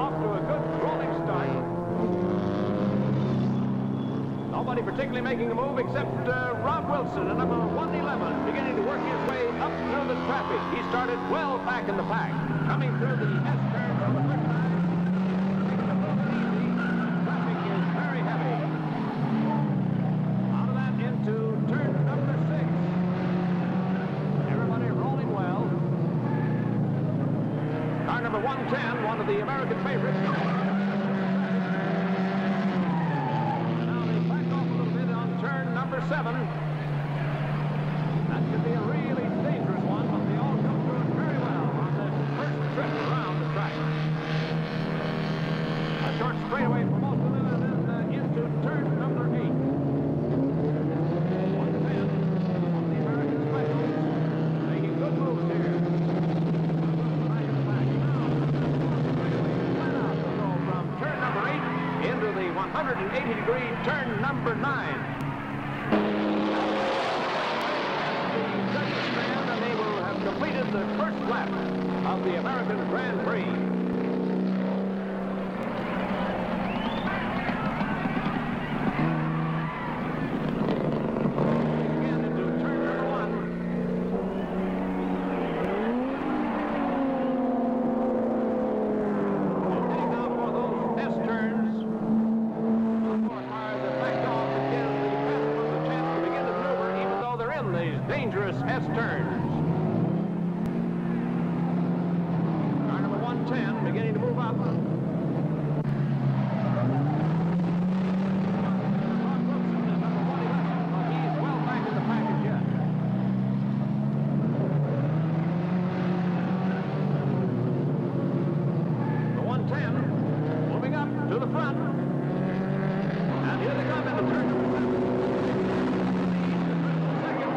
off to a good rolling start. Nobody particularly making a move except uh, Rob Wilson, a number 111, beginning to work his way up through the traffic. He started well back in the pack, coming through the S turn for the first time. Traffic is very heavy. Out of that into turn number six. Everybody rolling well. Car number 110, one of the American favorites. Now they back off a little bit on turn number seven. That could be a really dangerous one, but they all come through it very well on this first trip around the track. A short straightaway for most of them, and then uh, into turn number eight. One ten on the American making good moves here. Turn number eight into the 180 degree turn number nine. The judges stand and they will have completed the first lap of the American Grand Prix. Again into turn number one. Heading now for those S turns. Four cars that backed off to give the fast ones a chance to begin to maneuver, even though they're in these dangerous S turns. Car number 110 beginning to move up. Rob Wilson is number 111, but he's well back in the package yet. The 110 moving up to the front. And here they come into turn number seven. Second,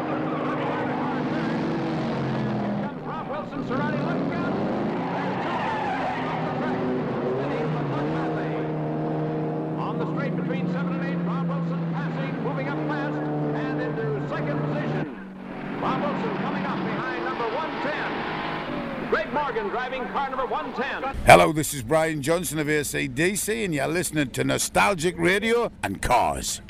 Here comes Rob Wilson, Serrati, look out! There's two cars on the track. Steady, but not badly. On the straight between seven and eight, Rob Wilson passing, moving up fast, and into second position. Rob Wilson coming up behind number 110. Greg Morgan driving car number 110. Hello, this is Brian Johnson of ACDC, and you're listening to Nostalgic Radio and Cars.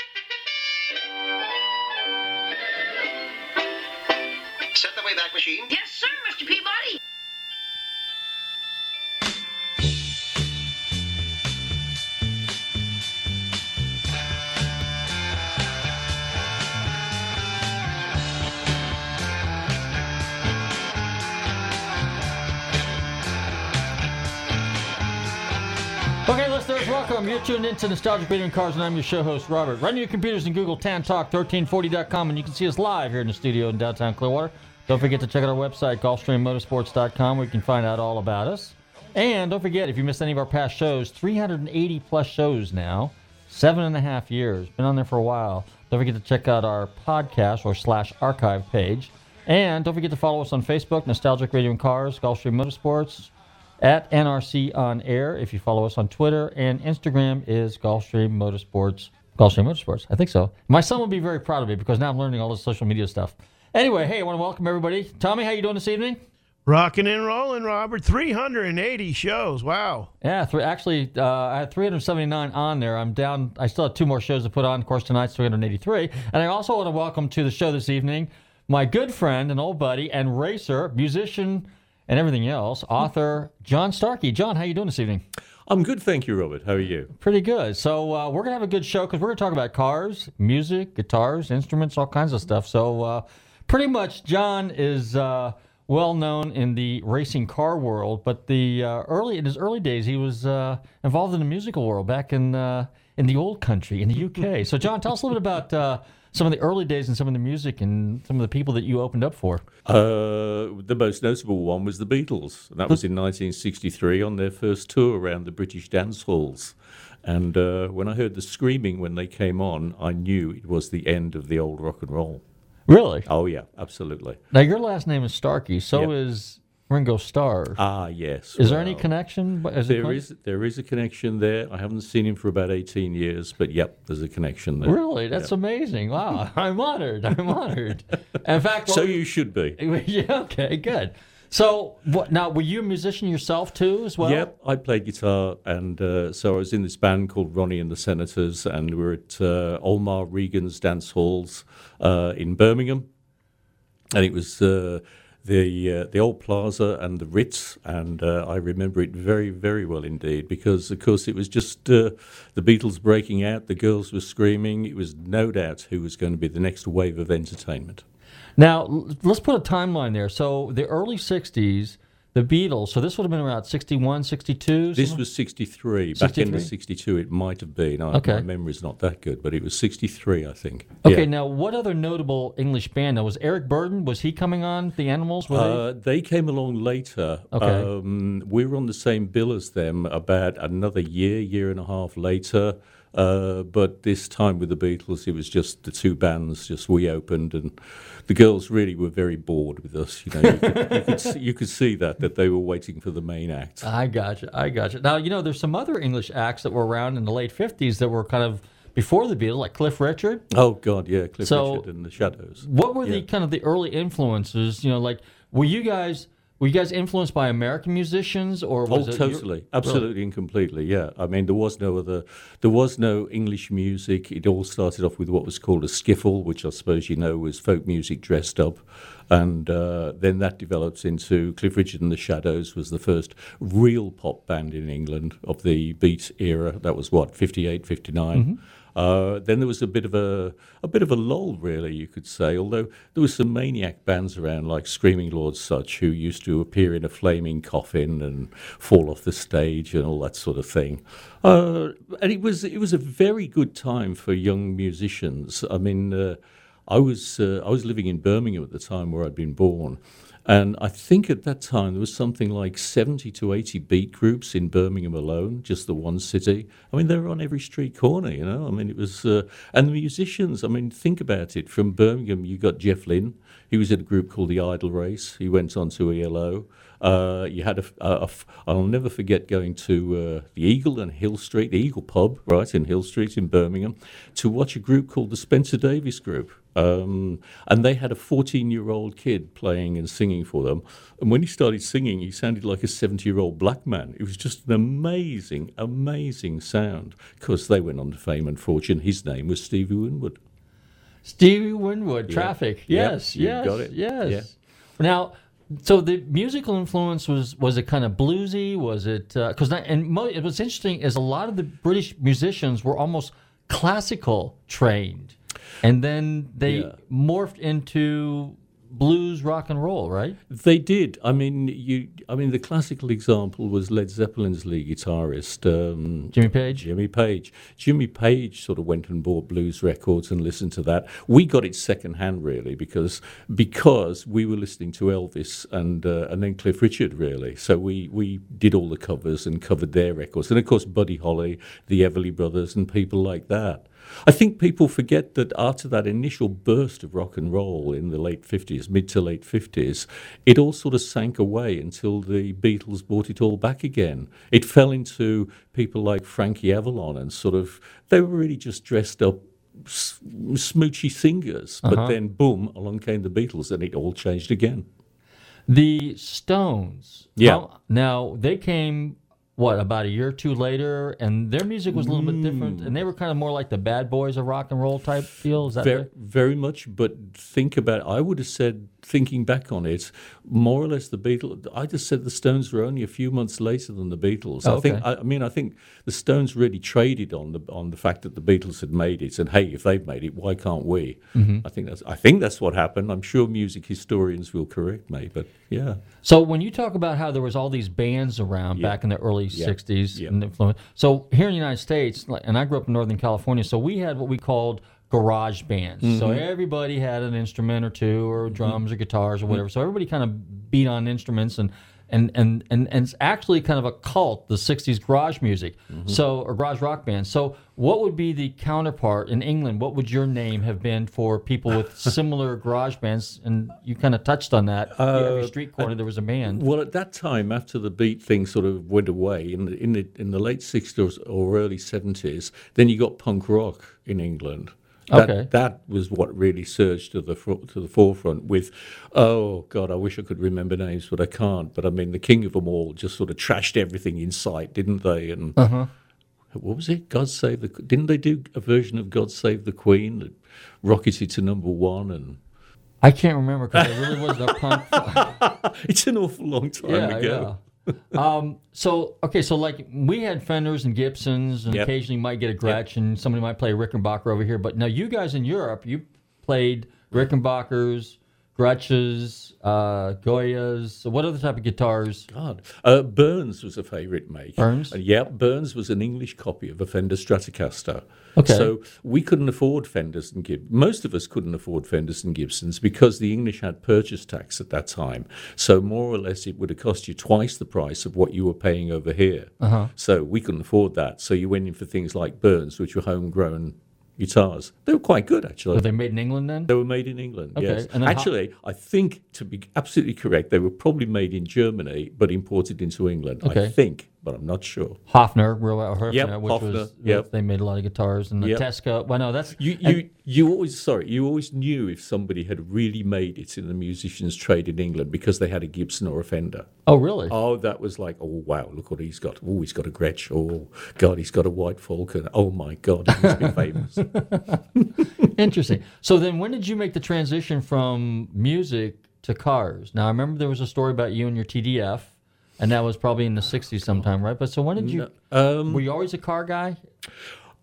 You're into Nostalgic Radio and Cars, and I'm your show host, Robert. Run your computers and Google TanTalk1340.com, and you can see us live here in the studio in downtown Clearwater. Don't forget to check out our website, GulfstreamMotorsports.com, where you can find out all about us. And don't forget, if you missed any of our past shows, 380 plus shows now. Seven and a half years. Been on there for a while. Don't forget to check out our podcast or slash archive page. And don't forget to follow us on Facebook, Nostalgic Radio and Cars, Gulfstream Motorsports, at NRC on air. If you follow us on Twitter and Instagram is Gulfstream Motorsports. Gulfstream Motorsports. I think so. My son will be very proud of me because now I'm learning all this social media stuff. Anyway, hey, I want to welcome everybody. Tommy, how you doing this evening? Rocking and rolling, Robert. 380 shows. Wow. Yeah, three, actually, uh, I had 379 on there. I'm down. I still have two more shows to put on. Of course, tonight's 383. And I also want to welcome to the show this evening my good friend and old buddy and racer, musician, and everything else, author John Starkey. John, how you doing this evening? I'm good, thank you, Robert. How are you? Pretty good. So uh, we're gonna have a good show because we're gonna talk about cars, music, guitars, instruments, all kinds of stuff. So uh, pretty much, John is uh, well known in the racing car world, but the uh, early in his early days, he was uh, involved in the musical world back in uh, in the old country in the UK. so, John, tell us a little bit about uh, some of the early days and some of the music and some of the people that you opened up for. Uh, the most notable one was the Beatles. And that was in 1963 on their first tour around the British dance halls. And uh, when I heard the screaming when they came on, I knew it was the end of the old rock and roll. Really? Oh, yeah, absolutely. Now, your last name is Starkey. So Yep. is Ringo Starr. Ah, yes. is there any connection? Is There is, there is a connection there. I haven't seen him for about 18 years, but yep, there's a connection there. Really? That's amazing. Wow. I'm honored. I'm honored. In fact, So what- you should be. yeah, okay, good. So, what, now, were you a musician yourself too, as well? Yep, I played guitar, and uh, so I was in this band called Ronnie and the Senators, and we were at uh, Olmar Regan's dance halls uh, in Birmingham, and it was uh, the uh, the old Plaza and the Ritz, and uh, I remember it very very well indeed because of course it was just uh, the Beatles breaking out, the girls were screaming. It was no doubt who was going to be the next wave of entertainment. Now, let's put a timeline there. So, the early 60s, the Beatles, so this would have been around 61, 62? This something- was 63. Back in the 62, it might have been. I, Okay. My memory's not that good, but it was 63, I think. Okay, Yeah. now, what other notable English band? Now, was Eric Burdon, was he coming on The Animals? Were they- Uh, they came along later. Okay. Um, we were on the same bill as them about another year, year and a half later. Uh, but this time with the Beatles, it was just the two bands. Just we opened, and the girls really were very bored with us. You know, you could, you could, see, you could see that that they were waiting for the main act. I gotcha. I gotcha. Now, you know, there's some other English acts that were around in the late 50s that were kind of before the Beatles, like Cliff Richard. Oh God, yeah, Cliff So- Richard and the Shadows. What were the kind of the early influences? You know, like were you guys were you guys influenced by American musicians or Oh, was it your- totally, absolutely, and completely. Yeah, I mean, there was no other, there was no English music. It all started off with what was called a skiffle, which I suppose you know was folk music dressed up, and uh, then that developed into Cliff Richard and the Shadows was the first real pop band in England of the beat era. That was what 58, 59. Uh, then there was a bit of a a bit of a lull, really, you could say. Although there was some maniac bands around, like Screaming Lord Sutch, who used to appear in a flaming coffin and fall off the stage and all that sort of thing. Uh, and it was it was a very good time for young musicians. I mean, uh, I was uh, I was living in Birmingham at the time where I'd been born. And I think at that time there was something like 70 to 80 beat groups in Birmingham alone, just the one city. I mean, they were on every street corner, you know. I mean, it was, uh, and the musicians, I mean, think about it. From Birmingham, you got Jeff Lynne. He was in a group called the Idle Race. He went on to ELO. Uh, you had a, a, a I'll never forget going to uh, the Eagle and Hill Street, the Eagle Pub, right, in Hill Street in Birmingham, to watch a group called the Spencer Davis Group. Um, and they had a 14 year old kid playing and singing for them. And when he started singing, he sounded like a 70 year old black man. It was just an amazing, amazing sound. because they went on to fame and fortune. His name was Stevie Winwood. Stevie Winwood, Yeah. Traffic. Yep, Yes, you yes, got it. yes. Now, so the musical influence was was it kind of bluesy? Was it uh, because and mo- it was interesting is a lot of the British musicians were almost classical trained, and then they Yeah. morphed into blues rock and roll, right? They did. I mean, you. I mean, the classical example was Led Zeppelin's lead guitarist um, Jimmy Page. Jimmy Page. Jimmy Page sort of went and bought blues records and listened to that. We got it secondhand, really, because because we were listening to Elvis and uh, and then Cliff Richard, really. So we we did all the covers and covered their records, and of course Buddy Holly, the Everly Brothers, and people like that. I think people forget that after that initial burst of rock and roll in the late 50s, mid to late 50s, it all sort of sank away until the Beatles brought it all back again. It fell into people like Frankie Avalon and sort of, they were really just dressed up s- smoochy singers. Uh-huh. But then, boom, along came the Beatles and it all changed again. The Stones. Yeah. How- now they came what about a year or two later, and their music was a little bit different, and they mm. were kind of more like the bad boys of rock and roll type feel. Is that Very, very much, but think about. I would have said, thinking back on it, more or less the Beatles. I just said the Stones were only a few months later than the Beatles. I think. I, I mean, I think the Stones really traded on the on the fact that the Beatles had made it, and hey, if they've made it, why can't we? Mm-hmm. I think that's. I think that's what happened. I'm sure music historians will correct me, but yeah. So when you talk about how there was all these bands around Yeah. back in the early Yeah. '60s, Yeah. and influence. So here in the United States, and I grew up in Northern California, so we had what we called garage bands. So Mm-hmm. everybody had an instrument or two, or drums or guitars or whatever. So everybody kind of beat on instruments and. And, and, and, and it's actually kind of a cult, the 60s garage music, Mm-hmm. so or garage rock band. So, what would be the counterpart in England? What would your name have been for people with similar garage bands? And you kind of touched on that. Every street corner there was a band. Well, at that time, after the beat thing sort of went away in the in the in the late sixties or early seventies, then you got punk rock in England. That, Okay. that was what really surged to the fro- to the forefront. With, oh God, I wish I could remember names, but I can't. But I mean, the king of them all just sort of trashed everything in sight, didn't they? And uh-huh. what was it? God save the. Didn't they do a version of God Save the Queen that rocketed to number one? And I can't remember because I really wasn't a punk. it's an awful long time yeah, ago. yeah. Um, so okay, so like we had Fenders and Gibsons, and Yep. occasionally you might get a Gretsch, and somebody might play a Rickenbacker over here. But now you guys in Europe, you played Rickenbackers, Gretches, uh, Goyas. What other type of guitars? God. Uh, Burns was a favourite make. Burns? And yeah, Burns was an English copy of a Fender Stratocaster. Okay. So we couldn't afford Fenders and Gib. Most of us couldn't afford Fenders and Gibsons because the English had purchase tax at that time. So more or less, it would have cost you twice the price of what you were paying over here. Uh-huh. So we couldn't afford that. So you went in for things like Burns, which were homegrown guitars. They were quite good, actually. Were they made in England then? They were made in England, Okay, yes. and then how- Actually, I think, to be absolutely correct, they were probably made in Germany but imported into England. I think, but I'm not sure. Hofner, real Hofner, Yep, which Hofner, was yep. they made a lot of guitars, and the Yep. Tesca. Well, no, that's You, and- you, you always sorry. You always knew if somebody had really made it in the musician's trade in England because they had a Gibson or a Fender. oh, really? Oh, that was like, oh wow, look what he's got. Oh, he's got a Gretsch. Oh God, he's got a White Falcon. Oh my God, he must be famous. Interesting. So then, when did you make the transition from music to cars? Now, I remember there was a story about you and your TDF, and that was probably in the '60s sometime, right? But so when did you? Um, were you always a car guy?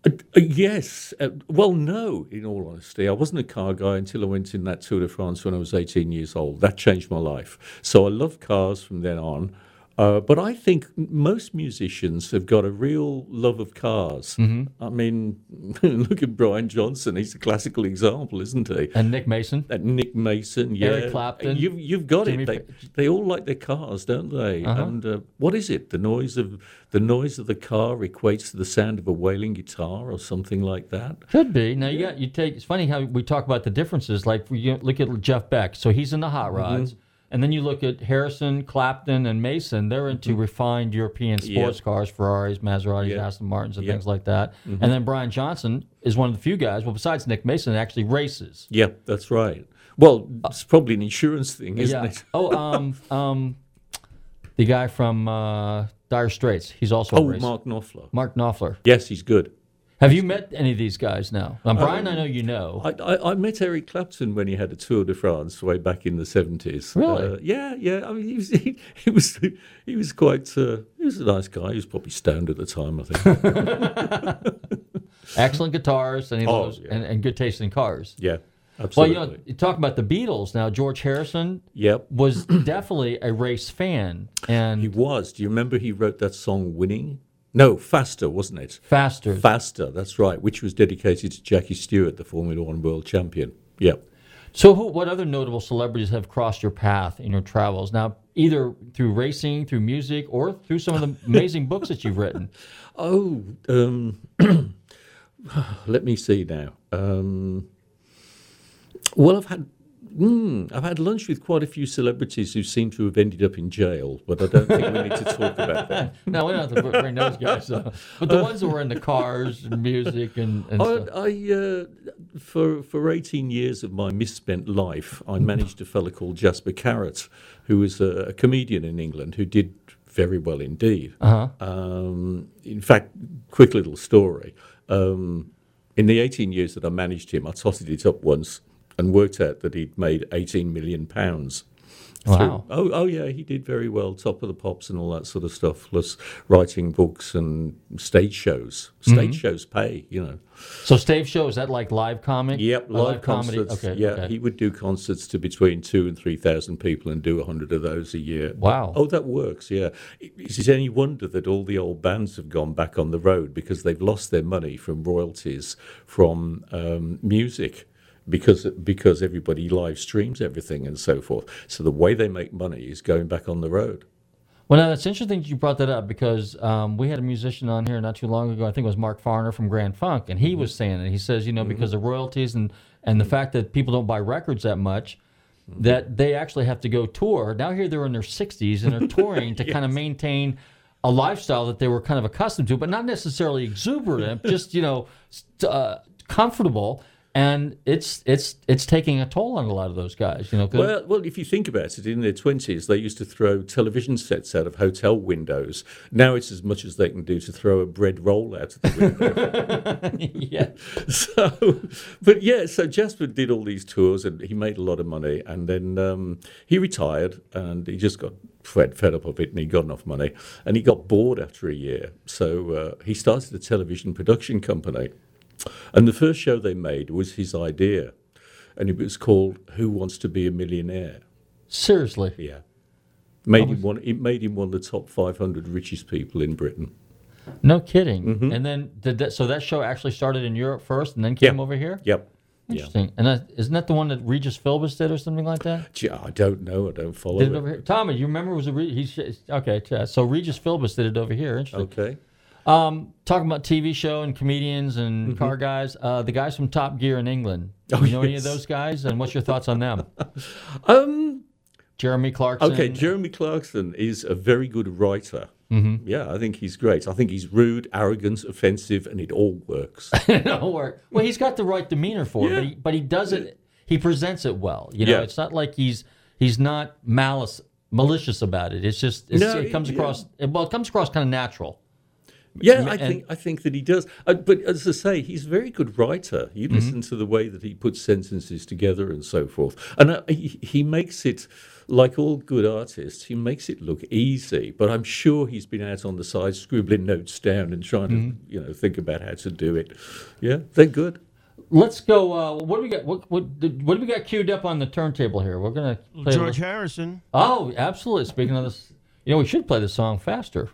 Uh, uh, yes. Uh, well, no, in all honesty. I wasn't a car guy until I went in that Tour de France when I was 18 years old. That changed my life. So I loved cars from then on. Uh, but I think most musicians have got a real love of cars. I mean, look at Brian Johnson. He's a classical example, isn't he? And Nick Mason. Uh, Nick Mason, yeah. Eric Clapton, You've, you've got Jimmy it. They, they all like their cars, don't they? Uh-huh. And uh, what is it? The noise of the noise of the car equates to the sound of a wailing guitar or something like that. Could be. Now you got you take. It's funny how we talk about the differences. Like you look at Jeff Beck. So he's in the hot rods. And then you look at Harrison, Clapton, and Mason. They're into refined European sports cars, Ferraris, Maseratis, Yeah. Aston Martins, and Yeah. things like that. And then Brian Johnson is one of the few guys. Well, besides Nick Mason, actually races. Yeah, that's right. Well, it's probably an insurance thing, isn't yeah. it? oh, um, um, the guy from uh, Dire Straits. He's also Oh. Mark Knopfler. Mark Knopfler. Yes, he's good. Have you met any of these guys now? Now, Brian, I know you know. I, I, I met Eric Clapton when he had a Tour de France way back in the seventies. Really? Uh, yeah, yeah. I mean, he was he, he was he was quite uh, he was a nice guy. He was probably stoned at the time, I think. Excellent guitars and, Oh, yeah. and, and good taste in cars. yeah. Absolutely. Well, you know, you talk about the Beatles now. George Harrison Yep. was definitely a race fan, and He was. Do you remember he wrote that song Winning? No, Faster, wasn't it? faster. Faster, that's right, which was dedicated to Jackie Stewart, the Formula One world champion. Yep. So, who, what other notable celebrities have crossed your path in your travels? Now, either through racing, through music, or through some of the amazing books that you've written. Oh, um, let me see now. Um, well, I've had mm, I've had lunch with quite a few celebrities who seem to have ended up in jail, but I don't think we need to talk about that. No, we don't have to br- bring those guys up. But the ones that were in the cars and music and, and I, stuff. I uh, for for eighteen years of my misspent life, I managed a fellow called Jasper Carrott, who was a, a comedian in England who did very well indeed. Uh-huh. Um, in fact, quick little story. Um, in the 18 years that I managed him, I totted it up once and worked out that he'd made 18 million pounds. Wow. Oh, oh yeah, he did very well, top of the pops and all that sort of stuff, plus writing books and stage shows. Stage shows pay, you know. So, stage Show, is that like live comic? Yep, Or live, concerts. Okay. yeah, okay. he would do concerts to between two and three thousand people and do a hundred of those a year. Wow. Oh, that works. Yeah. Is it any wonder that all the old bands have gone back on the road because they've lost their money from royalties from um, music? Because because everybody live streams everything and so forth. So the way they make money is going back on the road. Well, now that's interesting you brought that up because um, we had a musician on here not too long ago. I think it was Mark Farner from Grand Funk, and he was saying it. He says, you know, because of royalties and and the fact that people don't buy records that much, that they actually have to go tour. Now here they're in their 60s and they're touring to kind of maintain a lifestyle that they were kind of accustomed to, but not necessarily exuberant, just you know, uh, comfortable. And it's it's it's taking a toll on a lot of those guys, you know. Well, well, if you think about it, in their twenties, they used to throw television sets out of hotel windows. Now it's as much as they can do to throw a bread roll out of the window. yeah. so, but yeah, so Jasper did all these tours and he made a lot of money, and then um, he retired and he just got fed, fed up of it and he got enough money and he got bored after a year. So uh, he started a television production company, and the first show they made was his idea, and it was called "Who Wants to Be a Millionaire." Seriously. Yeah. Made him one. It made him one of the top 500 richest people in Britain. No kidding. And then did that? So that show actually started in Europe first, and then came Mm-hmm. Over here. Yep. Yeah. Interesting. And that, isn't that the one that Regis Philbis did, or something like that? I don't know. I don't follow Did it it. over here? Tommy, you remember? it Was it Re- he's okay? So Regis Philbis did it over here. Interesting. Okay. Um, talking about TV show and comedians and car guys. Uh, the guys from Top Gear in England. Do Mm-hmm. Oh, you know any of those guys? And what's your thoughts on them? Um. Jeremy Clarkson. Okay. Jeremy Clarkson is a very good writer. Mm-hmm. Yeah, I think he's great. I think he's rude, arrogant, offensive, and it all works. no work. Well, he's got the right demeanor for it, but he but he does it. He presents it well. You know, Yeah. it's not like he's he's not malice malicious about it. It's just it's, No, it comes yeah. across well, it comes across kind of natural. Yeah, I think I think that he does. Uh, but as I say, he's a very good writer. You listen to the way that he puts sentences together and so forth, and uh, he, he makes it like all good artists. He makes it look easy, but I'm sure he's been out on the side scribbling notes down and trying to you know think about how to do it. Yeah, they're good. Let's go. Uh, what do we got? What what, did- what do we got queued up on the turntable here? We're gonna play. a George Harrison. oh, absolutely. Speaking of this, you know, we should play the song faster.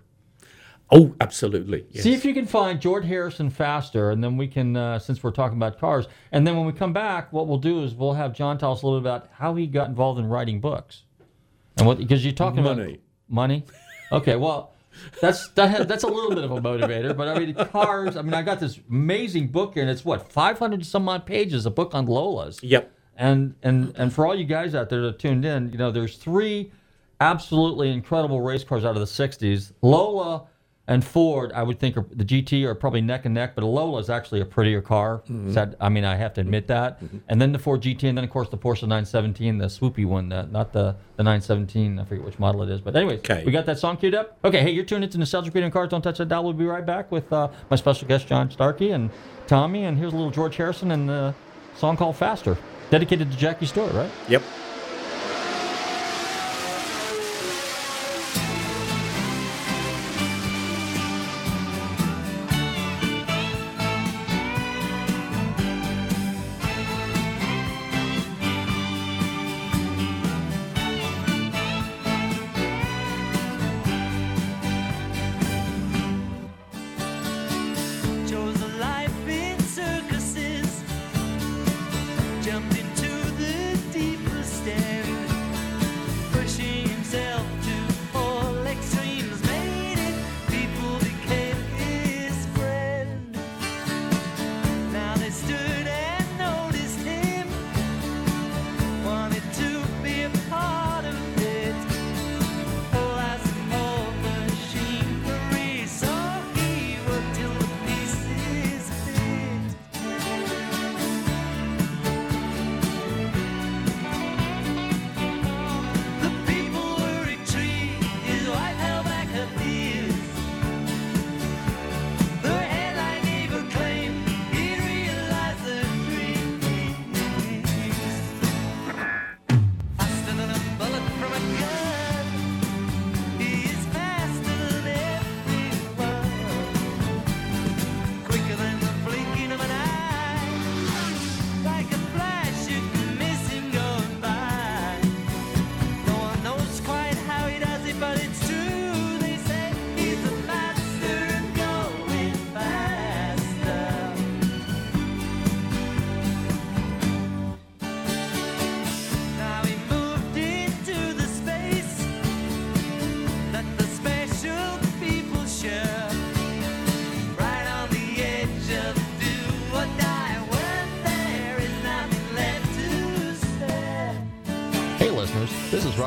Oh, absolutely. Yes. See if you can find George Harrison faster, and then we can, uh, since we're talking about cars, and then when we come back, what we'll do is we'll have John tell us a little bit about how he got involved in writing books, and what because you're talking about Money. money. Okay, well, that's that has, that's a little bit of a motivator, but I mean cars. I mean, I got this amazing book here, and it's what 500 some odd pages, a book on Lolas. Yep. And and and for all you guys out there that are tuned in, you know, there's three absolutely incredible race cars out of the '60s. Lola and Ford, I would think, are, the GT are probably neck and neck, but a Lola is actually a prettier car. Sad- I mean, I have to admit that. And then the Ford GT, and then of course the Porsche 917, the swoopy one, uh, not the the 917. I forget which model it is, but anyways, Okay. we got that song queued up. Okay, hey, you're tuned into Nostalgic Radio and Cars. Don't touch that dial. We'll be right back with uh, my special guest John Starkey and Tommy, and here's a little George Harrison and the song called Faster, dedicated to Jackie Stewart, right? Yep.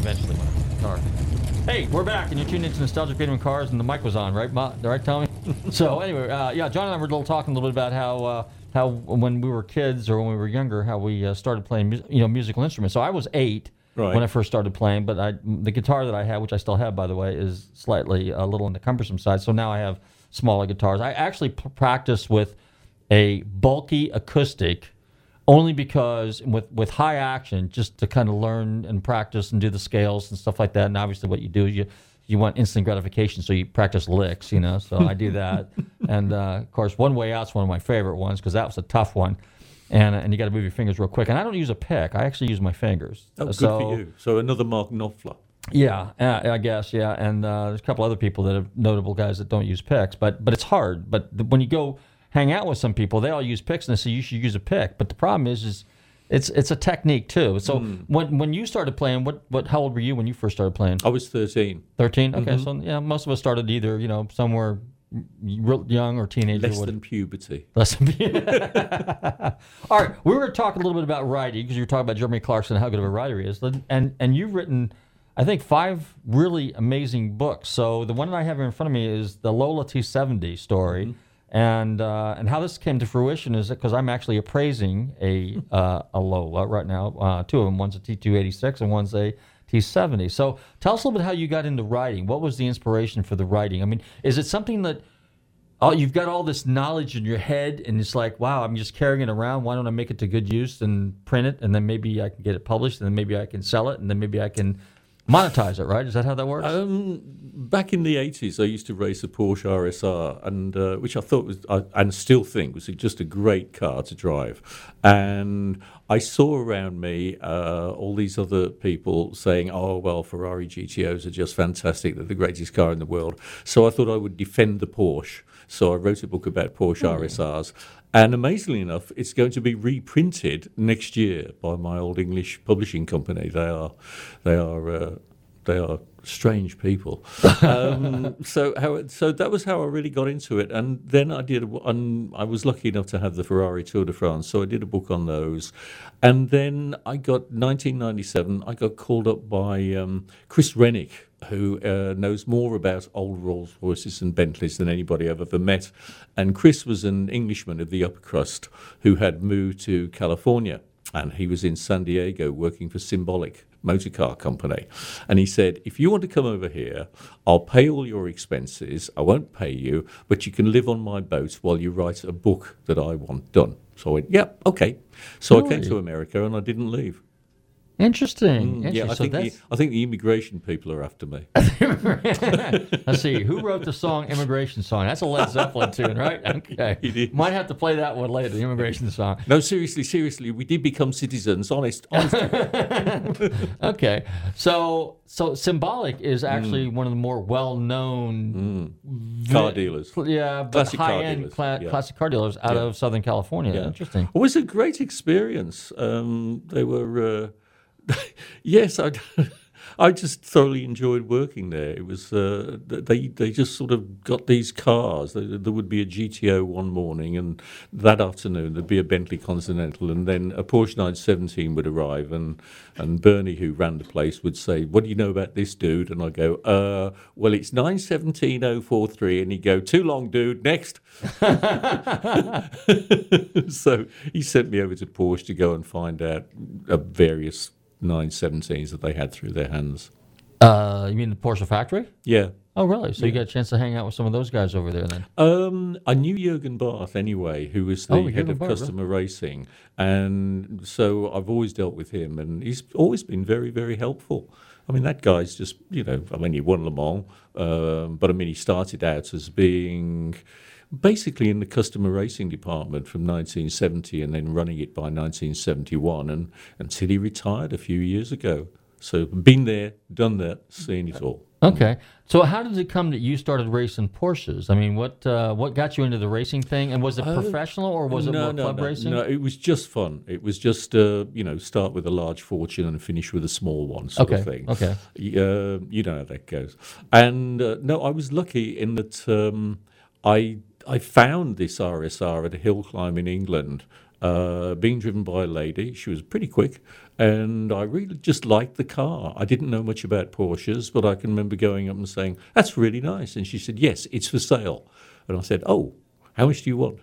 eventually when I'm car. Hey, we're back, and you're tuned into Nostalgic and Cars, and the mic was on, right, Ma? Right, Tommy? so anyway, uh, yeah, John and I were a little talking a little bit about how uh, how when we were kids or when we were younger, how we uh, started playing, mu- you know, musical instruments. So I was eight Right. when I first started playing, but I the guitar that I had, which I still have, by the way, is slightly a little on the cumbersome side. So now I have smaller guitars. I actually p- practice with a bulky acoustic only because with with high action just to kind of learn and practice and do the scales and stuff like that and obviously what you do is you you want instant gratification so you practice licks you know so i do that and uh, of course one way out's one of my favorite ones because that was a tough one and and you got to move your fingers real quick and i don't use a pick i actually use my fingers Oh, good so for you. So another Mark Knopfler. yeah, uh, I guess yeah, and uh, there's a couple other people that are notable guys that don't use picks, but but it's hard. But the, when you go hang out with some people, they all use picks and they say you should use a pick. But the problem is, is it's it's a technique too. So hmm. when when you started playing, what what how old were you when you first started playing? I was 13. 13. Okay, mm-hmm. so yeah, most of us started either you know somewhere real young or teenager. Less than puberty. Less than puberty. All right, we were talking a little bit about writing because you were talking about Jeremy Clarkson how good of a writer he is, and and you've written, I think, five really amazing books. So the one that I have here in front of me is the Lola T70 story, mm-hmm. And uh, and how this came to fruition is because I'm actually appraising a uh, a Lola right now, uh, two of them. One's a T286 and one's a T70. So tell us a little bit how you got into writing. What was the inspiration for the writing? I mean, is it something that oh, you've got all this knowledge in your head, and it's like, wow, I'm just carrying it around. Why don't I make it to good use and print it, and then maybe I can get it published, and then maybe I can sell it, and then maybe I can monetize it, right? Is that how that works? Um, back in the 80s, I used to race a Porsche RSR, and uh, which I thought was, I, and still think was just a great car to drive. And I saw around me uh, all these other people saying, "Oh well, Ferrari GTOs are just fantastic; they're the greatest car in the world." So I thought I would defend the Porsche. So I wrote a book about Porsche RSRs. And amazingly enough, it's going to be reprinted next year by my old English publishing company. They are, they are, uh, they are strange people. um, so how so that was how I really got into it, and then I did. I was lucky enough to have the Ferrari Tour de France, so I did a book on those, and then I got 1997. I got called up by um, Chris Rennick. Who uh, knows more about old Rolls Royces and Bentleys than anybody I've ever met? And Chris was an Englishman of the upper crust who had moved to California and he was in San Diego working for Symbolic Motor Car Company. And he said, If you want to come over here, I'll pay all your expenses. I won't pay you, but you can live on my boat while you write a book that I want done. So I went, Yeah, okay. So I came to America and I didn't leave. Interesting. Yeah, Interesting. I so think, the, I think the immigration people are after me. let's see, who wrote the song "Immigration Song"? That's a Led Zeppelin tune, right? Okay, might have to play that one later. The immigration song. No, seriously, seriously, we did become citizens. Honest, honest. Okay, so so symbolic is actually one of the more well-known car dealers. Yeah, but Classic car high-end dealers, cla- yeah. classic car dealers out Yeah. of Southern California. Yeah. Interesting. It was a great experience. Um, they were, uh, yes, I, I just thoroughly enjoyed working there. It was uh, they they just sort of got these cars. There, would be a GTO one morning, and that afternoon there'd be a Bentley Continental, and then a Porsche 917 would arrive, and and Bernie, who ran the place, would say, "What do you know about this dude?" And I go, "Uh, well, it's 917043," and he'd go, "Too long, dude. Next." so he sent me over to Porsche to go and find out uh, various 917s that they had through their hands. Uh, you mean the Porsche factory? Yeah. Oh, really? So you got a chance to hang out with some of those guys over there then? Um, I knew Jurgen Barth anyway, who was the Oh, head Jurgen of Barth, customer racing, and so I've always dealt with him, and he's always been very, very helpful. I mean, that guy's just, you know, I mean, he won Le Mans, um, but I mean, he started out as being basically in the customer racing department from 1970 and then running it by 1971 and until he retired a few years ago. So been there, done that, seen it all. Okay. So how did it come that you started racing Porsches? I mean, what uh, what got you into the racing thing? And was it professional or was it no, more no, club no, racing? No, it was just fun. It was just uh, you know start with a large fortune and finish with a small one sort of thing. okay. Uh, you know how that goes. And uh, no, I was lucky in that um, I I found this RSR at a hill climb in England. Uh, being driven by a lady, she was pretty quick, and I really just liked the car. I didn't know much about Porsches, but I can remember going up and saying, "That's really nice," and she said, "Yes, it's for sale," and I said, "Oh, how much do you want?"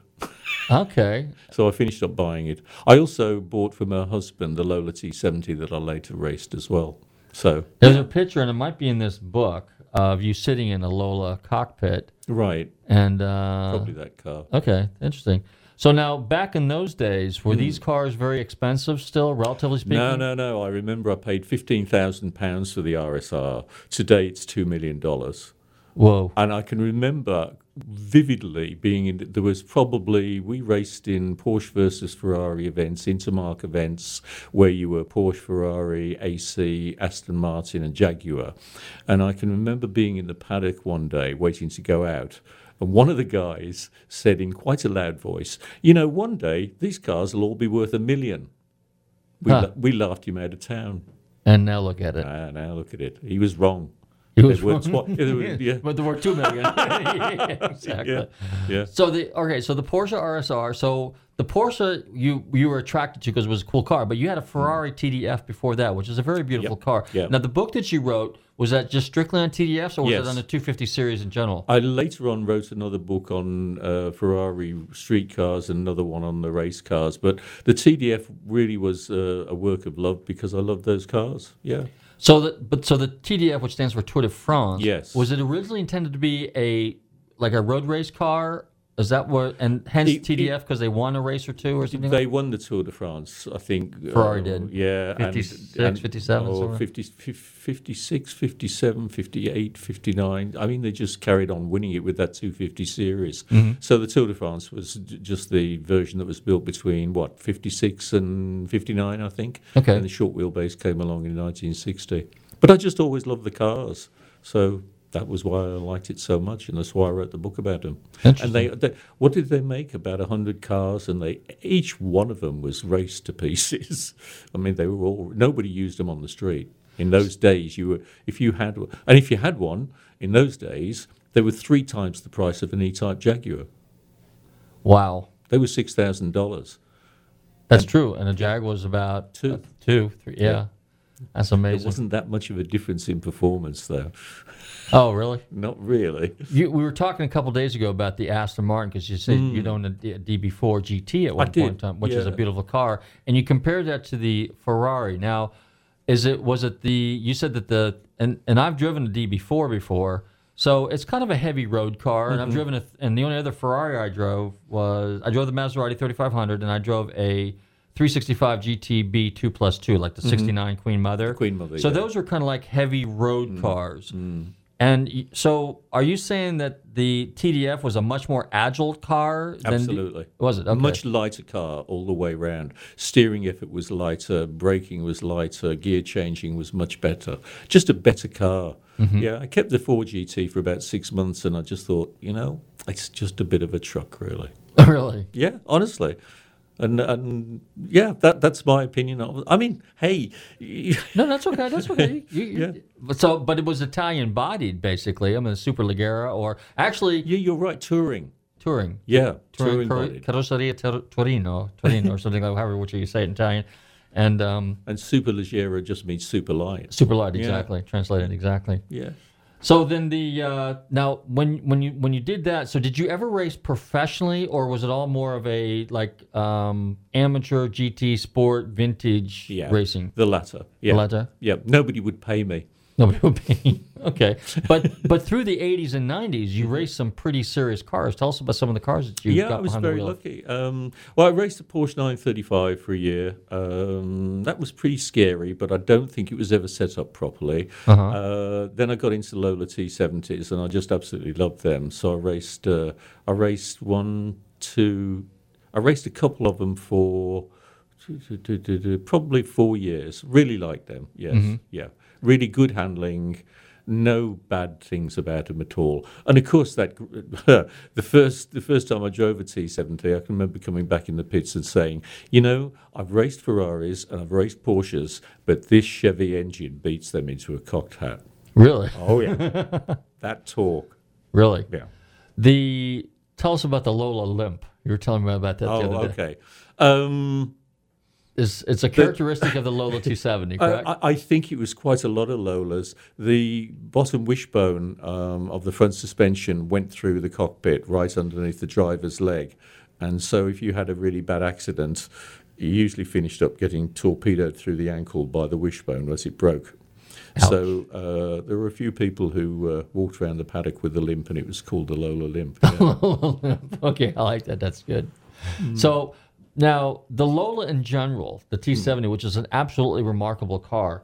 Okay. So I finished up buying it. I also bought from her husband the Lola T70 that I later raced as well. So There's a picture, and it might be in this book, of you sitting in a Lola cockpit. right, And uh, probably that car. okay, interesting. So now, back in those days, were these cars very expensive still, relatively speaking? No, no, no. I remember I paid fifteen thousand pounds for the RSR. Today it's two million dollars. Whoa. And I can remember vividly being in. There was probably we raced in Porsche versus Ferrari events, Intermarque events, where you were Porsche, Ferrari, AC, Aston Martin, and Jaguar. And I can remember being in the paddock one day, waiting to go out. And one of the guys said in quite a loud voice, "You know, one day these cars will all be worth a million. We, Huh. la- we laughed him out of town. And now look at it. Ah, now look at it. He was wrong. He was were wrong. twi- yeah. But there were two million. Yeah, exactly. Yeah, yeah. So the okay, so the Porsche RSR. So the Porsche you you were attracted to because it was a cool car, but you had a Ferrari TDF before that, which is a very beautiful Yep, car. yep. Now the book that you wrote was that just strictly on TDFs, or was Yes. it on the 250 series in general? I later on wrote another book on uh, Ferrari street cars and another one on the race cars. But the TDF really was uh, a work of love because I love those cars. Yeah. So the but so the TDF, which stands for Tour de France, Yes. was it originally intended to be a like a road race car? Is that what? And hence It- TDF because they won a race or two or something. They won the Tour de France, I think. Ferrari uh, did. Yeah. 56, 57 or somewhere. 50, 56, 57, 58, 59. I mean, they just carried on winning it with that 250 series. Mm-hmm. So the Tour de France was just the version that was built between, what, 56 and 59, I think. Okay. And the short wheelbase came along in 1960. But I just always loved the cars. So that was why I liked it so much, and that's why I wrote the book about them. And they, they, what did they make? About hundred cars, and they each one of them was raced to pieces. I mean, they were all nobody used them on the street in those days. You were if you had and if you had one in those days, they were three times the price of an E-Type Jaguar. wow, They were six thousand dollars. that's true. And a Jag was about Two. uh, two, three. Yeah, that's There amazing. wasn't that much of a difference in performance, though. Oh, really? Not really. You, we were talking a couple days ago about the Aston Martin because you said you'd mm. owned a DB4 GT at one point in time, which is a beautiful car, and you compared that to the Ferrari. Now, is it was it the you said that the and and I've driven a DB4 before, so it's kind of a heavy road car, and I've mm-hmm. driven a and the only other Ferrari I drove was I drove the Maserati 3500, and I drove a 365 GTB 2 plus 2, like the mm-hmm. 69 Queen Mother. Queen Mother, So yeah. those are kind of like heavy road mm-hmm. cars. Mm-hmm. And so, are you saying that the TDF was a much more agile car? Than Absolutely. was it? Okay. Much lighter car all the way round. Steering effort was lighter, braking was lighter, gear changing was much better. Just a better car. Mm-hmm. Yeah, I kept the 4GT for about six months and I just thought, you know, it's just a bit of a truck, really. really? Yeah, honestly. And and yeah, that that's my opinion. of I mean, hey, No, that's okay. That's okay. You, you, But So, but it was Italian bodied, basically. I mean, Superleggera, or actually yeah, you're right. Touring, touring. yeah, Touring, touring Car- bodied. Carrozzeria Tor- Torino, Torino, or something like however which you say in Italian, and um, And super leggera just means super light. super light, Yeah. exactly, translated exactly. Yeah. So then the uh, now when when you when you did that, so did you ever race professionally, or was it all more of a like um, amateur GT sport vintage Yeah. racing? The latter. Yeah. The latter? Yeah. Nobody would pay me. Nobody would be okay, but but through the '80s and '90s, you raced some pretty serious cars. Tell us about some of the cars that you yeah, got I was behind the very wheel. lucky. Um, well, I raced a Porsche 935 for a year. Um, that was pretty scary, but I don't think it was ever set up properly. Uh-huh. Uh, then I got into Lola T70s, and I just absolutely loved them. So I raced. Uh, I raced one, two. I raced a couple of them for probably four years. Really liked them. Yes, Mm-hmm. yeah, really good handling. No bad things about him at all. And of course, that the first the first time I drove a T70, I can remember coming back in the pits and saying, you know, I've raced Ferraris and I've raced Porsches, but this Chevy engine beats them into a cocked hat. Really, Oh yeah, that torque. really. Yeah. The tell us about the Lola Limp. You were telling me about that the Oh, other day. okay. Um, It's, it's a characteristic of the Lola 270, correct? I, I- think it was quite a lot of Lolas. The bottom wishbone um, of the front suspension went through the cockpit right underneath the driver's leg. And so if you had a really bad accident, you usually finished up getting torpedoed through the ankle by the wishbone as it broke. So uh, there were a few people who uh, walked around the paddock with a limp, and it was called the Lola limp. yeah. okay, I like that. That's good. So now the Lola in general, the T70, which is an absolutely remarkable car,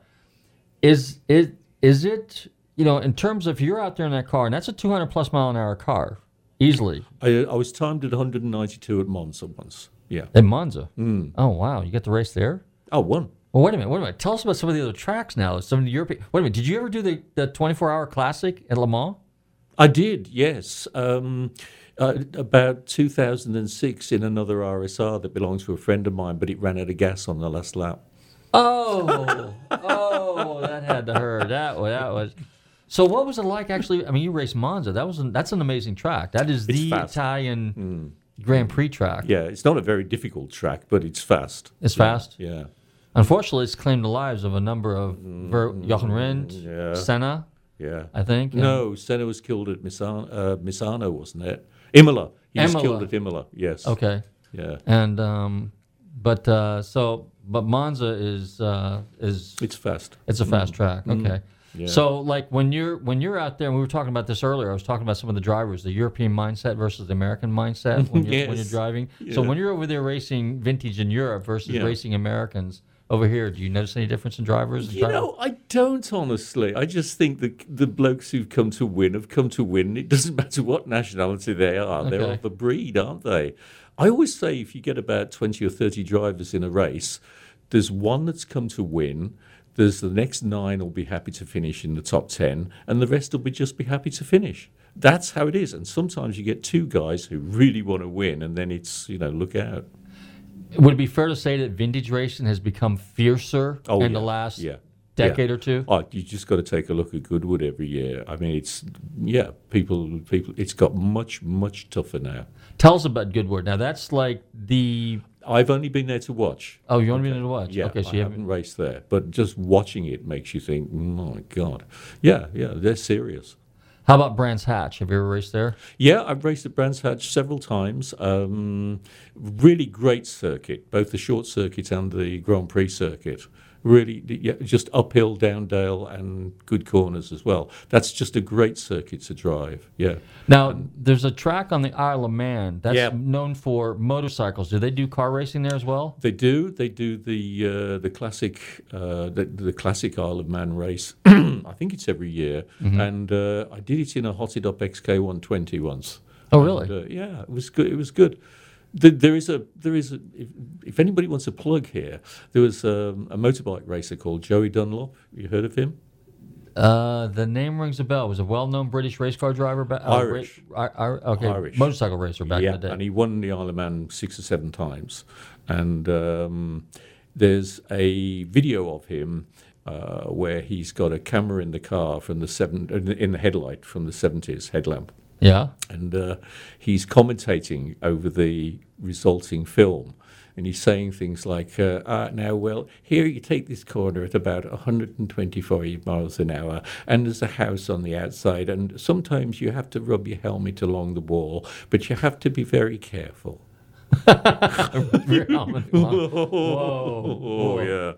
is it is it you know in terms of you're out there in that car and that's a 200 plus mile an hour car easily I, I was timed at 192 at Monza once. Yeah. At Monza. Oh wow, you got the race there. Oh, one. Well, wait a minute, wait a minute. Tell us about some of the other tracks now. Some of the European. Wait a minute. Did you ever do the, the 24 hour classic at Le Mans? I did, yes. Um, uh, about 2006 in another RSR that belongs to a friend of mine, but it ran out of gas on the last lap. Oh, oh, that had to hurt. That was that was. So what was it like actually? I mean, you raced Monza. That was an, that's an amazing track. That is It's the fast. Italian Grand Prix track. Yeah, it's not a very difficult track, but it's fast. It's fast. Yeah. Unfortunately, it's claimed the lives of a number of Ver, Jochen Rindt, yeah. Senna, Yeah. I think. No, Senna was killed at Misano, uh, Misano wasn't it? Imola. He was Imola. killed at Imola, yes. Okay. Yeah. And um, but uh, so but Monza is uh, is It's fast. It's a fast track. Okay. Mm. Yeah. So like when you're when you're out there, and we were talking about this earlier. I was talking about some of the drivers, the European mindset versus the American mindset when you're when you're Yes. driving. So when you're over there racing vintage in Europe versus Yeah. racing Americans over here, do you notice any difference in drivers? You know, I don't honestly. I just think the the blokes who've come to win have come to win. It doesn't matter what nationality they are; they're of the breed, aren't they? I always say if you get about twenty or thirty drivers in a race, there's one that's come to win. There's the next nine will be happy to finish in the top ten, and the rest will be just be happy to finish. That's how it is. And sometimes you get two guys who really want to win, and then it's you know look out. Would it be fair to say that vintage racing has become fiercer Oh, in the last Yeah. decade Yeah. or two? Oh, you just got to take a look at Goodwood every year. I mean, it's yeah, people, people. It's got much, much tougher now. Tell us about Goodwood. Now that's like the I've only been there to watch. oh, you only been there to watch? Yeah, okay, so I you haven't haven't. raced there, but just watching it makes you think, my God, yeah, yeah, they're serious. How about Brands Hatch? Have you ever raced there? Yeah, I've raced at Brands Hatch several times. Um, really great circuit, both the short circuit and the Grand Prix circuit. Really, yeah, just uphill, down dale, and good corners as well. That's just a great circuit to drive. Yeah. Now, there's a track on the Isle of Man that's Yeah. known for motorcycles. Do they do car racing there as well? They do. They do the uh, the classic uh, the, the classic Isle of Man race. I think it's every year, Mm-hmm. and uh, I did it in a hotted up XK 120 once. Oh, really? And, uh, yeah, it was good. It was good. The, there is a there is a if, if anybody wants a plug here, there was um, a motorbike racer called Joey Dunlop. You heard of him? Uh, the name rings a bell. Was a well-known British race car driver. Ba- uh, Irish. ra- okay, Irish. motorcycle racer back yeah, in the day. and he won the Isle of Man six or seven times. And um, there's a video of him uh, where he's got a camera in the car from the seven in the headlight from the seventies headlamp, yeah. and uh, he's commentating over the resulting film. And he's saying things like, uh, uh, now, well, here you take this corner at about 125 miles an hour, and there's a house on the outside, and sometimes you have to rub your helmet along the wall, but you have to be very careful. Whoa. Oh, yeah.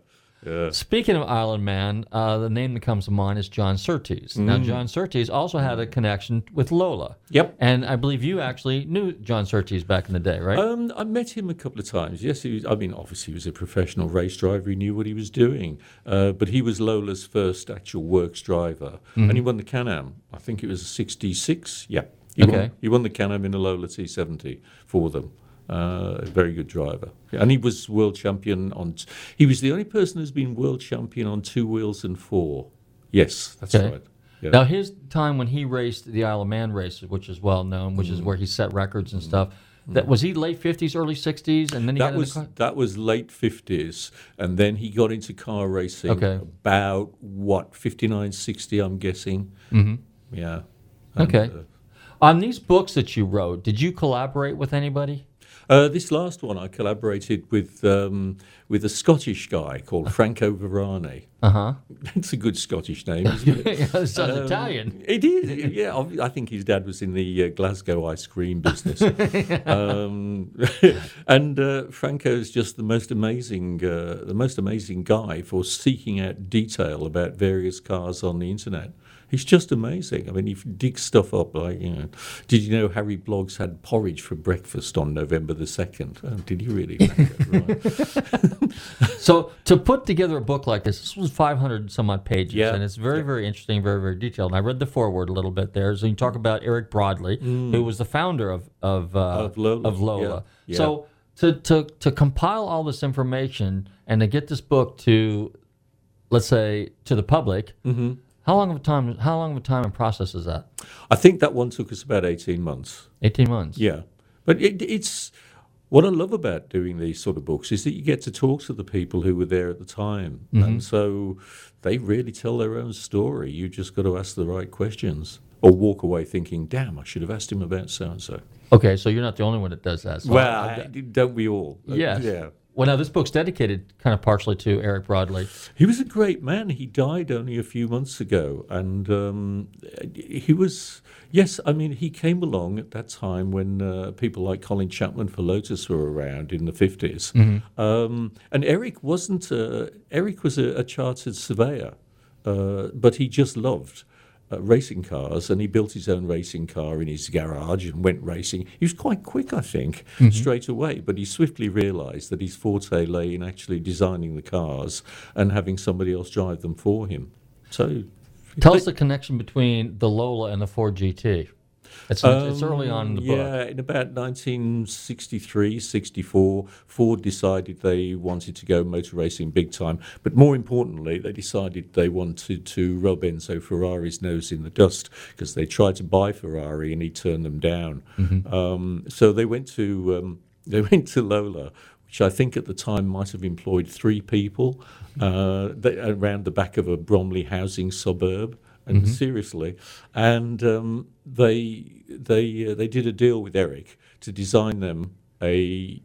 Yeah. Speaking of Isle of Man, uh, the name that comes to mind is John Surtees. Now, John Surtees also had a connection with Lola. Yep. And I believe you actually knew John Surtees back in the day, right? Um, I met him a couple of times. Yes, he was, I mean, obviously, he was a professional race driver. He knew what he was doing. Uh, but he was Lola's first actual works driver. And he won the Can Am. I think it was a 66. Yeah. He, Okay. won, he won the Can Am in a Lola T70 for them. Uh, a very good driver. And he was world champion on. T- he was the only person who's been world champion on two wheels and four. Yes, that's Okay. right. Yeah. Now, his time when he raced the Isle of Man races, which is well known, which is Mm. where he set records and stuff. That was he late fifties, early sixties, and then he that was car? that was late fifties, and then he got into car racing. Okay. About what 59, 60, I'm guessing. Mm-hmm. Yeah. And, Okay. uh, On these books that you wrote, did you collaborate with anybody? Uh, this last one, I collaborated with um, with a Scottish guy called Franco Verani. Uh huh. It's a good Scottish name, isn't it? it sounds Um, Italian. It is, yeah. I think his dad was in the uh, Glasgow ice cream business, um, and uh, is just the most amazing, uh, the most amazing guy for seeking out detail about various cars on the internet. He's just amazing. I mean, he digs stuff up like, you know, did you know Harry Bloggs had porridge for breakfast on November the 2nd? Oh, did you really? So to put together a book like this, this was 500 some odd pages, Yeah. and it's very, very interesting, very, very detailed. And I read the foreword a little bit there. So you talk about Eric Broadley, who was the founder of of, uh, Mm. Of Lola, Of Lola. yeah, yeah. So to, to to compile all this information and to get this book to, let's say, to the public, Mm-hmm. How long of a time? How long of a time and process is that? I think that one took us about 18 months. 18 months. Yeah, but it, it's what I love about doing these sort of books is that you get to talk to the people who were there at the time, and mm-hmm. so they really tell their own story. You just got to ask the right questions, or walk away thinking, "Damn, I should have asked him about so and so." Okay, so you're not the only one that does that. So Well, I- I- don't we all? Yes. Yeah. Well, now this book's dedicated kind of partially to Eric Broadley. He was a great man. He died only a few months ago, and um, he was. Yes, I mean he came along at that time when uh, people like Colin Chapman for Lotus were around in the 50s um, and Eric wasn't. A, Eric was a, a chartered surveyor, uh, but he just loved. Uh, racing cars, and he built his own racing car in his garage and went racing. He was quite quick, I think, straight away, but he swiftly realised that his forte lay in actually designing the cars and having somebody else drive them for him. So, Tell us the connection between the Lola and the Ford GT. It's, it's early on in the book. Um, Yeah, in about 1963, 64, Ford decided they wanted to go motor racing big time. But more importantly, they decided they wanted to rub Enzo Ferrari's nose in the dust because they tried to buy Ferrari and he turned them down. Um, so they went to um, they went to Lola. Which I think at the time might have employed three people uh, they, around the back of a Bromley housing suburb and seriously, and um, they they uh, they did a deal with Eric to design them a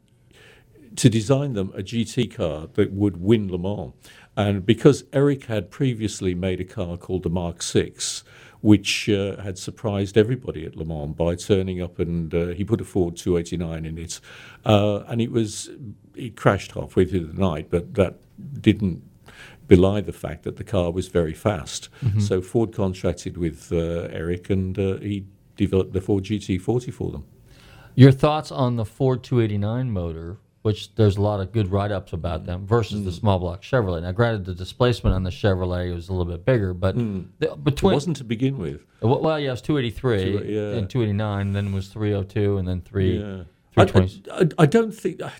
to design them a GT car that would win Le Mans, and because Eric had previously made a car called the Mark Six. Which uh, had surprised everybody at Le Mans by turning up, and uh, he put a Ford 289 in it, uh, and it was it crashed halfway through the night, but that didn't belie the fact that the car was very fast. So Ford contracted with uh, Eric, and uh, he developed the Ford GT40 for them. Your thoughts on the Ford 289 motor, which there's a lot of good write ups about them, versus Mm. the small block Chevrolet. Now, granted, the displacement on the Chevrolet was a little bit bigger, but the, Mm. It between. wasn't to begin with. well, yeah, it was 283 Two- yeah. and 289, then it was 302, and then 3. Yeah. I, I, I don't think I,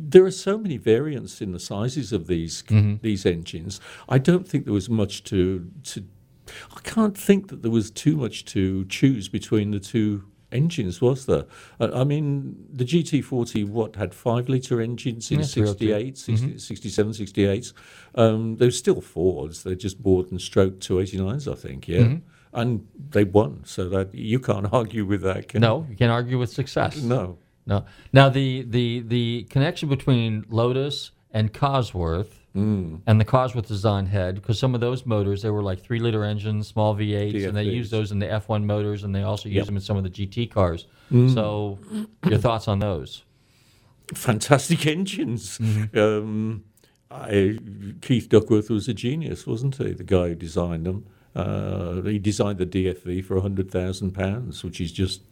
there are so many variants in the sizes of these mm-hmm. these engines. I don't think there was much to to I can't think that there was too much to choose between the two engines, was there? I, I mean, the GT40 what had five litre engines in yeah, 68, 60, mm-hmm. 67, 68. Um, they were still Fords. They just bored and stroked 289s, I think. Yeah, mm-hmm. and they won. So that you can't argue with that. Can No, you can't argue with success. no. No. Now the the the connection between Lotus and Cosworth Mm. and the Cosworth design head, because some of those motors they were like three liter engines, small V8s, and they use those in the F1 motors, and they also use Yep. Mm. them in some of the GT cars. So, your thoughts on those? fantastic engines. Mm-hmm. Um, I, Keith Duckworth was a genius, wasn't he? The guy who designed them. Uh, he designed the DFV for hundred thousand pounds, which is just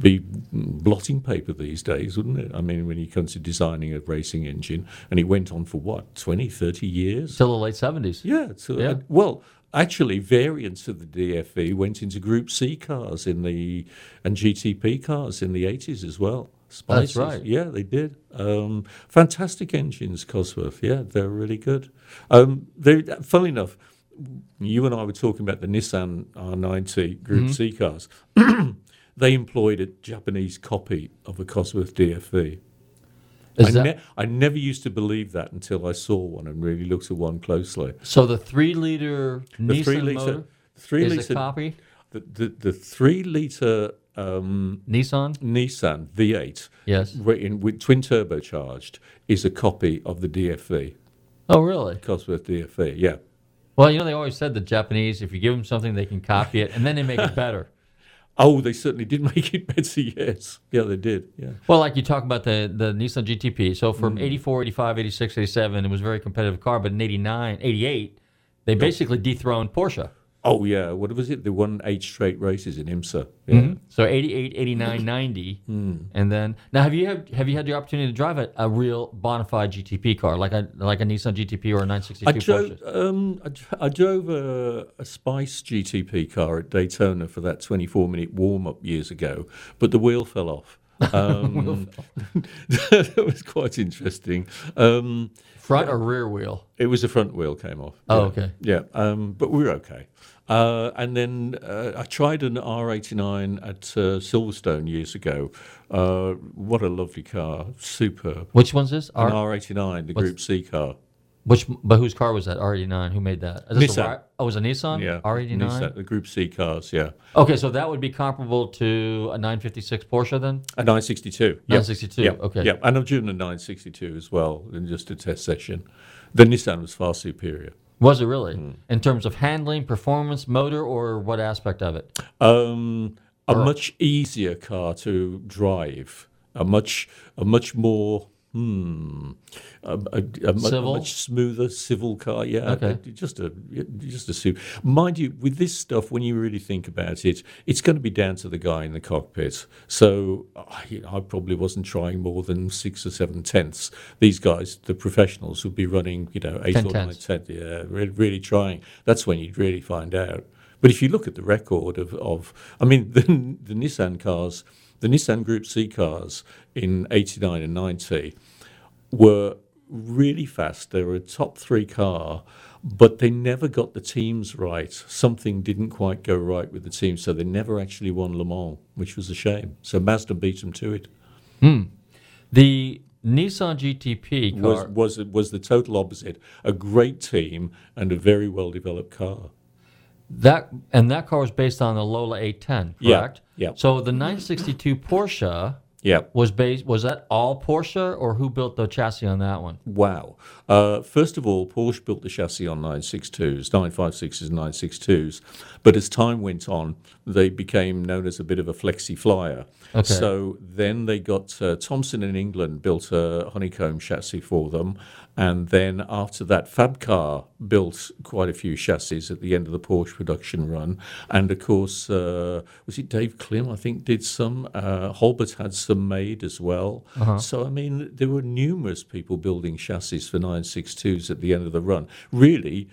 be blotting paper these days, wouldn't it? I mean, when you come to designing a racing engine, and it went on for what 20, 30 years. Till the late seventies. Yeah. So, Yeah. uh, well, actually, variants of the DFV went into Group C cars in the and GTP cars in the eighties as well. That's right. Yeah, they did. Um, fantastic engines, Cosworth. Yeah, they're really good. Um, they, funnily enough, you and I were talking about the Nissan R90 Group Mm-hmm. C cars. they employed a Japanese copy of a Cosworth DFV. Is I, that ne- I never used to believe that until I saw one and really looked at one closely. so? The three liter The Nissan three motor liter, three is liter, a copy. the, the, the three liter um, Nissan. Nissan V8 Yes. in, with twin turbocharged is a copy of the DFV, Oh, really? Cosworth DFV. Yeah. Well, you know they always said the Japanese, if you give them something, they can copy it, and then they make it better. Oh, they certainly did make it better. Yes. Yeah, they did. Yeah. Well, like you talk about the, the Nissan GTP. So from Mm. 84, 85, 86, 87, it was a very competitive car. But in 89, 88, they basically dethroned Porsche. Oh, yeah. What was it? The one eight straight races in IMSA. Yeah. So 88, 89, 90. Hmm. And then, now have you had, have you had the opportunity to drive a, a real bona fide GTP car, like a, like a Nissan GTP or a 962 I drove, Porsche? um, I, I drove a, a Spice GTP car at Daytona for that 24 minute warm up years ago, but the wheel fell off. Um, that was quite interesting. Um, Front or rear wheel? it was the front wheel came off. Oh, yeah. okay. Yeah, um, but we were okay. Uh, and then uh, I tried an R89 at uh, Silverstone years ago. Uh, what a lovely car, superb. Which one's this? An R, R89, the What's- Group C car. Which, but whose car was that? R89. Who made that? Is this a Nissan. Oh, it was a Nissan? Yeah, R89? Nissan, the Group C cars. Yeah, Okay, so that would be comparable to a 956 Porsche then? a 962. 962. Yep. okay. Yep. And I've driven a 962 as well in just a test session. The Nissan was far superior. Was it really? Hmm. In terms of handling, performance, motor, or what aspect of it? Um, a Or- much easier car to drive. A much, a much more. Hmm. A, a, a, Civil? much smoother civil car, yeah. Okay. Uh, Just a, just a suit. Mind you, with this stuff, when you really think about it, it's going to be down to the guy in the cockpit. So I, I probably wasn't trying more than six or seven tenths. These guys, the professionals, would be running, you know, eight Ten or nine tenths. tenths. Yeah, really, really trying. That's when you'd really find out. But if you look at the record of, of I mean, the, the Nissan cars, the Nissan Group C cars in 89 and 90 were really fast. They were a top three car, but they never got the teams right. Something didn't quite go right with the team, so they never actually won Le Mans, which was a shame. So Mazda beat them to it. Hmm. The Nissan GTP Was car. was was the total opposite. A great team and a very well developed car. that and that car was based on the Lola 810, Yeah, correct? yeah. So the 962 Porsche Yeah. was based. Was that all Porsche, or who built the chassis on that one? Wow. Uh, first of all, Porsche built the chassis on 962s, 956s, and 962s. But as time went on, they became known as a bit of a flexi flyer. Okay. So then they got uh, Thompson in England built a honeycomb chassis for them. And then after that, Fabcar built quite a few chassis at the end of the Porsche production run. And of course, uh, was it Dave Klym, I think, did some? Uh, Holbert had some made as well. So, I mean, there were numerous people building chassis for 962s at the end of the run. Really,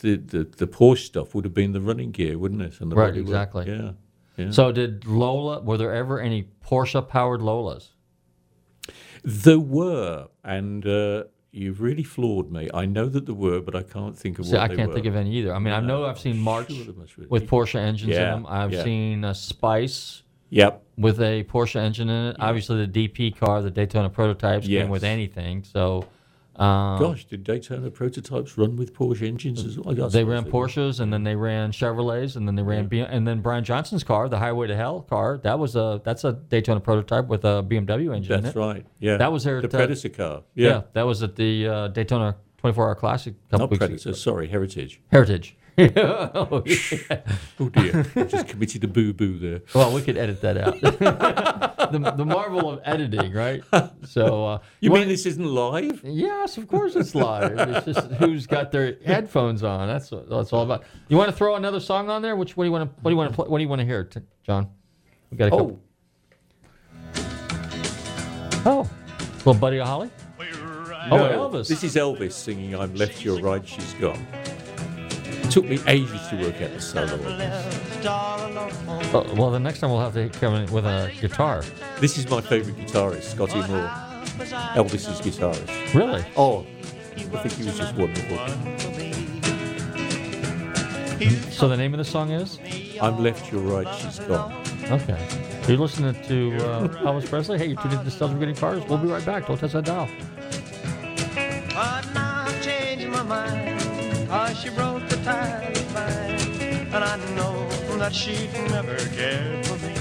the, the, the Porsche stuff would have been the running gear, wouldn't it? And the Right, exactly. Yeah. yeah. So did Lola? Were there ever any Porsche powered Lolas? There were, and uh, You've really floored me. I know that there were, but I can't think of See, what I can't were. think of any either. I mean, I know I've seen March sure with Porsche engines Yeah, in them. I've yeah. seen a Spice Yep. with a Porsche engine in it. Obviously, the DP car, the Daytona prototypes, came with anything. So um, Gosh, did Daytona prototypes run with Porsche engines as well? I they ran. Porsches, and then they ran Chevrolets, and then they ran B- and then Brian Johnson's car, the Highway to Hell car. That was a that's a Daytona prototype with a BMW engine in That's right. Yeah. That was their- the Predator car. Yeah. Yeah. that was at the uh, Daytona 24 Hour Classic a couple Not weeks Predator. ago. Sorry, Heritage. Heritage. Oh, yeah. Oh dear, I just committed a boo boo there. Well, we could edit that out. the, the marvel of editing, right? So uh, You wanna- mean this isn't live? Yes, of course it's live. It's just who's got their headphones on. That's what that's all about. You want to throw another song on there? Which what do you want to what do you want to play? What do you want to hear, t- John? We got a couple. Oh, Oh, little Buddy of Holly. Oh, no, Elvis. This is Elvis singing "I'm Left, You're Right, She's Gone." It took me ages to work out the solo. on this. Oh, well, the next time we'll have to come in with a guitar. This is my favourite guitarist, Scotty Moore, Elvis's guitarist. Really? Oh, I think he was just wonderful. So the name of the song is? I'm left, you're right, she's gone. Okay. You're listening to uh, Elvis Presley. Hey, you're tuned into Nostalgia Getting Cars. We'll be right back. Don't touch that dial. Mind. Cause she broke the tie of mine. And I know that she'd never cared for me.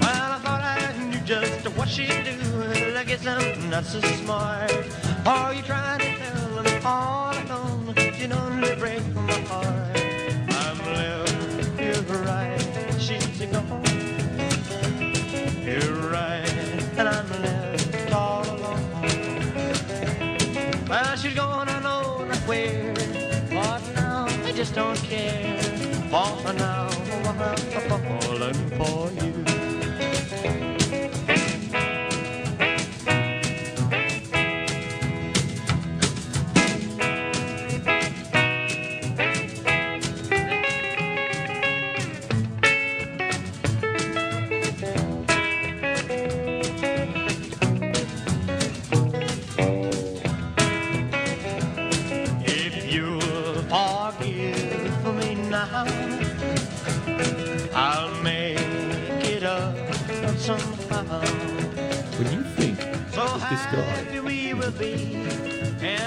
Well, I thought I knew just what she'd do. I guess I'm not so smart. Are you trying to tell me all alone? You don't really break my heart. I'm left, you're right, she's gone. You're right, and I'm left all alone. Well, she's gone, know where. But now I just don't care. For now, I'm falling for you.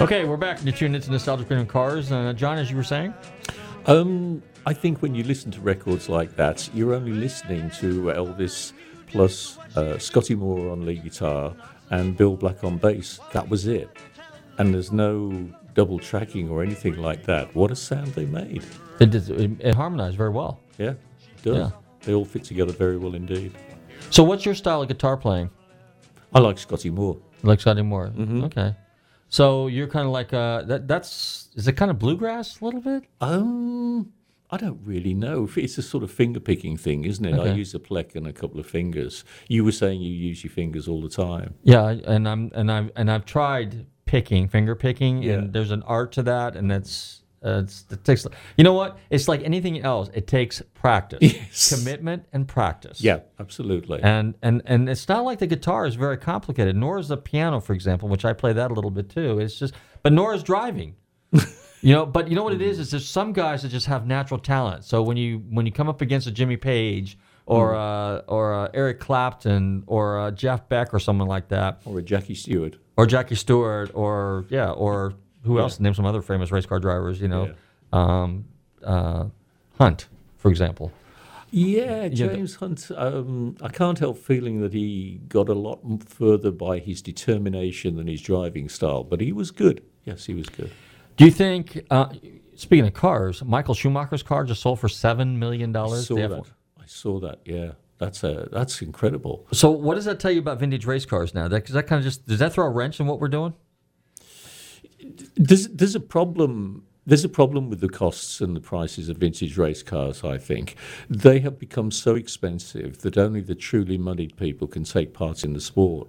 Okay, we're back. You're tuned into Nostalgia Getting Cars. Uh, John, as you were saying? Um, I think when you listen to records like that, you're only listening to Elvis plus uh, Scotty Moore on lead guitar and Bill Black on bass. That was it. And there's no double tracking or anything like that. What a sound they made. It, did- it, it harmonized very well. Yeah, it does. Yeah. They all fit together very well indeed. So, what's your style of guitar playing? I like Scotty Moore. Like Scotty Moore. Mm-hmm. Okay. So you're kind of like uh, that. That's is it kind of bluegrass a little bit? Um, I don't really know. It's a sort of finger picking thing, isn't it? I use a pleck and a couple of fingers. You were saying you use your fingers all the time. Yeah, and I'm and I've and I've tried picking, finger picking, Yeah. and there's an art to that, and it's uh, it takes. You know what? It's like anything else. It takes practice, Yes. commitment, and practice. Yeah, absolutely. And and and it's not like the guitar is very complicated. Nor is the piano, for example, which I play that a little bit too. It's just, but nor is driving. you know, but you know what it is? Is there's some guys that just have natural talent. So when you when you come up against a Jimmy Page or uh, or uh, Eric Clapton or uh, Jeff Beck or someone like that, or a Jackie Stewart. or Jackie Stewart or yeah, or who else? Name some other famous race car drivers. You know, Yeah. um, uh, Hunt, for example. Yeah, James Hunt. Um, I can't help feeling that he got a lot further by his determination than his driving style, but he was good. Yes, he was good. Do you think, uh, speaking of cars, Michael Schumacher's car just sold for seven million I dollars? saw that. I saw that. Yeah, that's a that's incredible. So, what does that tell you about vintage race cars now? That, that kind of just does that throw a wrench in what we're doing? There's there's a problem. There's a problem with the costs and the prices of vintage race cars. I think they have become so expensive that only the truly moneyed people can take part in the sport.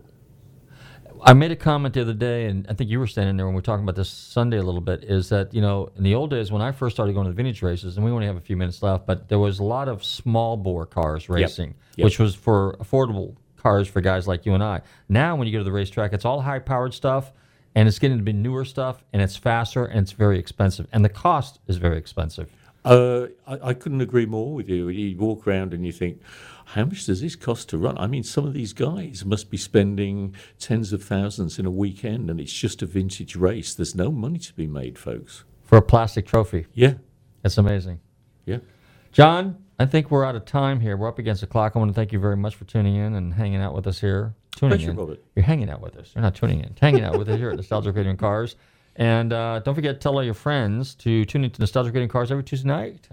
I made a comment the other day, and I think you were standing there when we were talking about this Sunday a little bit. Is that you know in the old days when I first started going to the vintage races, and we only have a few minutes left, but there was a lot of small bore cars racing, Yep. which was for affordable cars for guys like you and I. Now, when you go to the racetrack, it's all high powered stuff, and it's getting to be newer stuff, and it's faster, and it's very expensive, and the cost is very expensive. Uh, I, I couldn't agree more with you. You walk around and you think, how much does this cost to run? I mean, some of these guys must be spending tens of thousands in a weekend, and it's just a vintage race. There's no money to be made, folks. For a plastic trophy, Yeah, it's amazing. yeah. John, I think we're out of time here. We're up against the clock. I want to thank you very much for tuning in and hanging out with us here. Tuning in. You're hanging out with us. You're not tuning in. Hanging out with us here at Nostalgic Radio and Cars. And uh, don't forget to tell all your friends to tune into Nostalgic Radio and Cars every Tuesday night,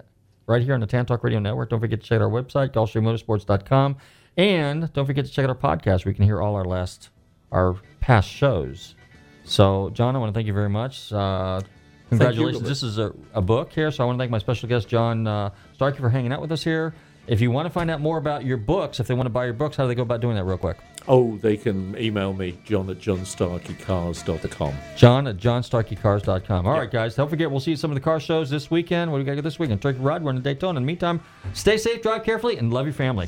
right here on the Tan Talk Radio Network. Don't forget to check out our website, GulfstreamMotorsports.com. And don't forget to check out our podcast where you can hear all our last, our past shows. So, John, I want to thank you very much. Uh, congratulations. This is a, a book here, so I want to thank my special guest, John uh, Starkey, for hanging out with us here. If you want to find out more about your books, if they want to buy your books, how do they go about doing that, real quick? Oh, they can email me, john at johnstarkeycars.com. John at johnstarkeycars.com. All right, guys. Don't forget, we'll see you at some of the car shows this weekend. What do we got to go this weekend? Turkey Ride, we're in Daytona. In the meantime, stay safe, drive carefully, and love your family.